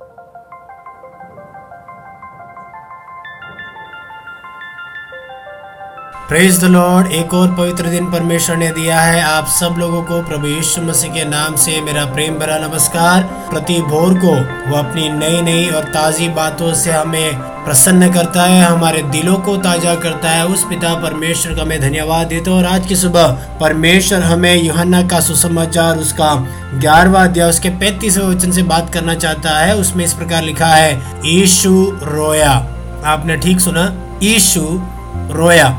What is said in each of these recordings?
Thank you. Praise the lord एक और पवित्र दिन परमेश्वर ने दिया है। आप सब लोगों को प्रभु यीशु मसीह के नाम से मेरा प्रेम भरा नमस्कार। प्रति भोर को वो अपनी नई नई और ताज़ी बातों से हमें प्रसन्न करता है, हमारे दिलों को ताज़ा करता है। उस पिता परमेश्वर का मैं धन्यवाद देता हूँ और आज की सुबह परमेश्वर हमें युहन्ना का सुसमाचार, उसका ग्यारहवा अध्याय, उसके पैंतीसवें वचन से बात करना चाहता है। उसमें इस प्रकार लिखा है, ईशु रोया। आपने ठीक सुना? ईशु रोया।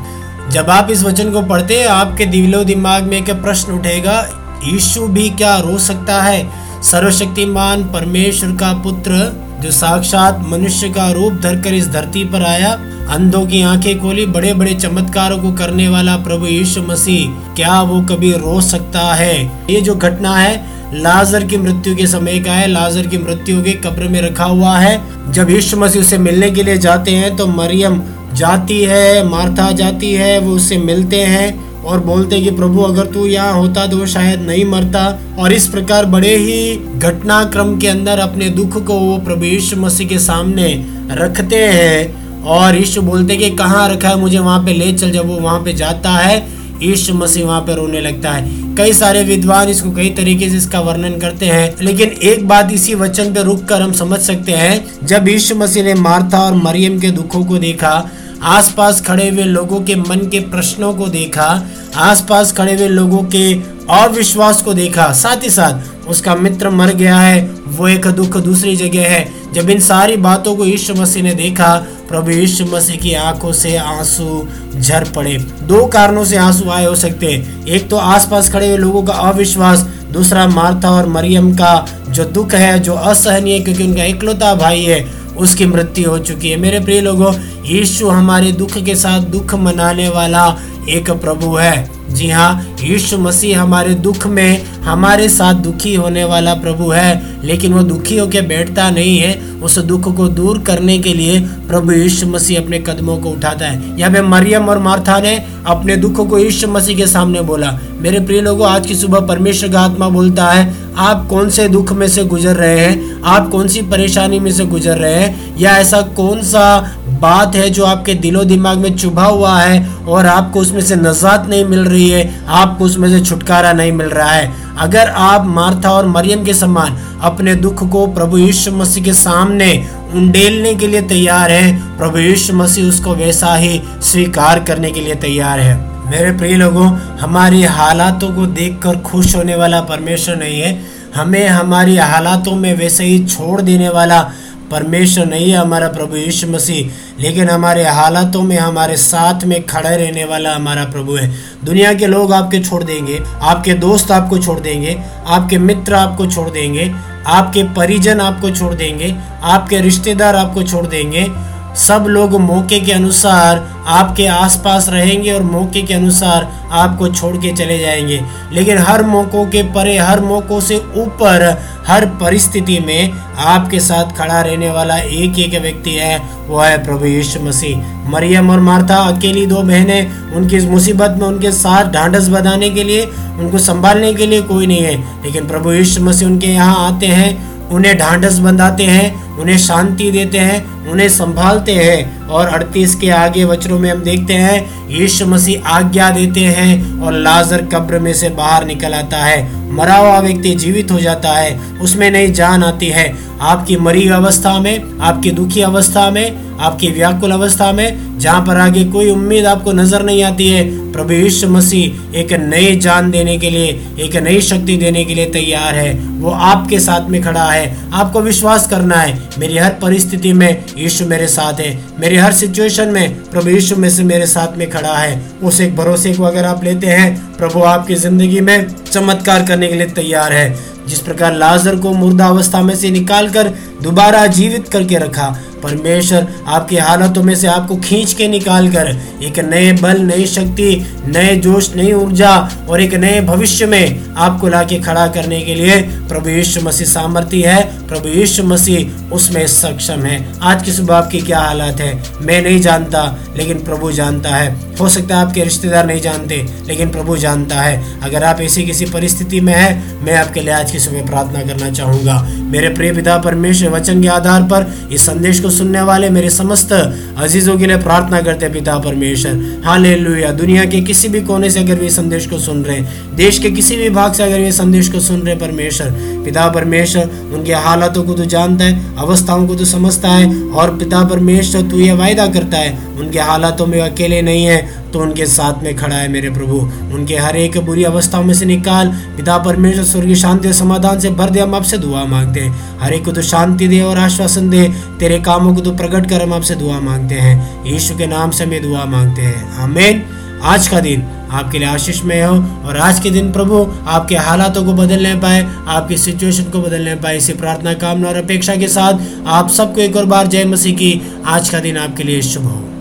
जब आप इस वचन को पढ़ते हैं, आपके दिलो दिमाग में एक प्रश्न उठेगा, यीशु भी क्या रो सकता है? सर्वशक्तिमान परमेश्वर का पुत्र, जो साक्षात मनुष्य का रूप धरकर इस धरती पर आया, अंधों की आँखें खोली बड़े बड़े चमत्कारों को करने वाला प्रभु यीशु मसीह, क्या वो कभी रो सकता है? ये जो घटना है, लाजर की मृत्यु के समय का है। लाजर की मृत्यु के कब्र में रखा हुआ है। जब यीशु मसीह उसे मिलने के लिए जाते हैं तो मरियम जाती है मार्था जाती है, वो उससे मिलते हैं और बोलते कि, प्रभु, अगर तू यहाँ होता तो शायद नहीं मरता। और इस प्रकार बड़े ही घटनाक्रम के अंदर अपने दुख को वो प्रभु यीशु मसीह के सामने रखते हैं और यीशु बोलते कि, कहाँ रखा है? मुझे वहाँ पे ले चल। जब वो वहाँ पे जाता है, यीशु मसीह वहाँ पे रोने लगता है। कई सारे विद्वान इसको कई तरीके से इसका वर्णन करते हैं, लेकिन एक बात इसी वचन पे रुक कर हम समझ सकते हैं, जब यीशु मसीह ने मार्था और मरियम के दुखों को देखा आसपास खड़े हुए लोगों के मन के प्रश्नों को देखा, आसपास खड़े हुए लोगों के अविश्वास को देखा। साथ ही साथ उसका मित्र मर गया है, वो एक दुख दूसरी जगह है। जब इन सारी बातों को यीशु मसीह ने देखा, प्रभु यीशु मसीह की आँखों से आँसू झर पड़े। दो कारणों से आँसू आए हो सकते हैं। एक तो आसपास खड़े हुए लोगों का अविश्वास, दूसरा मार्था और मरियम का जो दुख है, जो असहनीय क्योंकि उनका इकलौता भाई है उसकी मृत्यु हो चुकी है। मेरे प्रिय लोगों, यीशु हमारे दुख के साथ दुख मनाने वाला एक प्रभु है। जी हाँ यीशु मसीह हमारे दुख में, हमारे साथ दुखी होने वाला प्रभु है, लेकिन वो दुखी होकर बैठता नहीं है। उस दुख को दूर करने के लिए प्रभु यीशु मसीह अपने कदमों को उठाता है। यहाँ पे मरियम और मार्था ने अपने दुख को यीशु मसीह के सामने बोला। मेरे प्रिय लोगों, आज की सुबह परमेश्वर का आत्मा बोलता है, आप कौन से दुख में से गुजर रहे हैं? आप कौन सी परेशानी में से गुजर रहे हैं? या ऐसा कौन सा बात है जो आपके दिलो दिमाग में चुभा हुआ है और आपको उसमें से नजात नहीं मिल रही है, आपको उसमें से छुटकारा नहीं मिल रहा है। अगर आप मार्था और मरियम के समान अपने दुख को प्रभु यीशु मसीह के सामने उंडेलने के लिए तैयार है, प्रभु यीशु मसीह उसको वैसा ही स्वीकार करने के लिए तैयार है। मेरे प्रिय लोगों, हमारी हालातों को देखकर खुश होने वाला परमेश्वर नहीं है। हमें हमारी हालातों में वैसे ही छोड़ देने वाला परमेश्वर नहीं है हमारा प्रभु यीशु मसीह, लेकिन हमारे हालातों में, हमारे साथ में खड़े रहने वाला हमारा प्रभु है। दुनिया के लोग आपके छोड़ देंगे, आपके दोस्त आपको छोड़ देंगे, आपके मित्र आपको छोड़ देंगे, आपके परिजन आपको छोड़ देंगे, आपके रिश्तेदार आपको छोड़ देंगे सब लोग मौके के अनुसार आपके आसपास रहेंगे और मौके के अनुसार आपको छोड़ के चले जाएँगे। लेकिन हर मौक़ों के परे, हर मौक़ों से ऊपर, हर परिस्थिति में आपके साथ खड़ा रहने वाला एक एक व्यक्ति है, वो है प्रभु यीशु मसीह। मरियम और मार्था, अकेली दो बहनें, उनकी इस मुसीबत में उनके साथ ढांढस बधाने के लिए, उनको संभालने के लिए कोई नहीं है। लेकिन प्रभु यीशु मसीह उनके यहाँ आते हैं, उन्हें ढांढस बंधाते हैं, उन्हें शांति देते हैं उन्हें संभालते हैं। और अड़तीस के आगे वचनों में हम देखते हैं, यीशु मसीह आज्ञा देते हैं और लाजर कब्र में से बाहर निकल आता है। मरा हुआ व्यक्ति जीवित हो जाता है, उसमें नई जान आती है। आपकी मरी अवस्था में, आपकी दुखी अवस्था में, आपकी व्याकुल अवस्था में, जहाँ पर आगे कोई उम्मीद आपको नज़र नहीं आती है, प्रभु यीशु मसीह एक नई जान देने के लिए, एक नई शक्ति देने के लिए तैयार है। वो आपके साथ में खड़ा है। आपको विश्वास करना है, मेरी हर परिस्थिति में यीशु मेरे साथ है। मेरी हर सिचुएशन में प्रभु यीशु में से मेरे साथ में खड़ा है। उस एक भरोसे को अगर आप लेते हैं, प्रभु आपकी ज़िंदगी में चमत्कार करने के लिए तैयार है। जिस प्रकार लाजर को मुर्दा अवस्था में से निकाल कर दोबारा जीवित करके रखा परमेश्वर, आपकी हालतों में से आपको खींच के निकाल कर एक नए बल, नई शक्ति, नए जोश, नई ऊर्जा और एक नए भविष्य में आपको लाके खड़ा करने के लिए प्रभु यीशु मसीह सामर्थ्य है। प्रभु यीशु मसीह उसमें सक्षम है। आज की सुबह आपकी क्या हालत है? मैं नहीं जानता, लेकिन प्रभु जानता है। हो सकता है आपके रिश्तेदार नहीं जानते, लेकिन प्रभु जानता है। अगर आप ऐसी किसी परिस्थिति में है, मैं आपके लिए आज की सुबह प्रार्थना करना चाहूँगा। मेरे प्रिय पिता परमेश्वर वचन के आधार पर इस संदेश को सुनने वाले मेरे समस्त अजीजों के लिए प्रार्थना करते पिता परमेश्वर। हाँ ले दुनिया के किसी भी कोने से अगर वे संदेश को सुन रहे देश के किसी भी भाग से अगर ये संदेश को सुन रहे परमेश्वर, पिता परमेश्वर, उनके हालातों को तो जानता है, अवस्थाओं को तो समझता है, और पिता परमेश्वर तू ये वायदा करता है, उनके हालातों में अकेले नहीं है तो उनके साथ में खड़ा है मेरे प्रभु। उनके हर एक बुरी अवस्थाओं में से निकाल, पिता परमेश्वर स्वर्गीय शांति और समाधान से भर दे, हम आपसे दुआ मांगते हैं। हर एक को तो शांति दे और आश्वासन दे, तेरे कामों को तो प्रकट कर, हम आपसे दुआ मांगते हैं। यीशु के नाम से हमें दुआ मांगते हैं। आमेन। आज का दिन आपके लिए आशीषमय हो और आज के दिन प्रभु आपके हालातों को बदलने पाए, आपकी सिचुएशन को बदलने पाए। इसी प्रार्थना, कामना और अपेक्षा के साथ आप सबको एक और बार जय मसीह की। आज का दिन आपके लिए शुभ हो।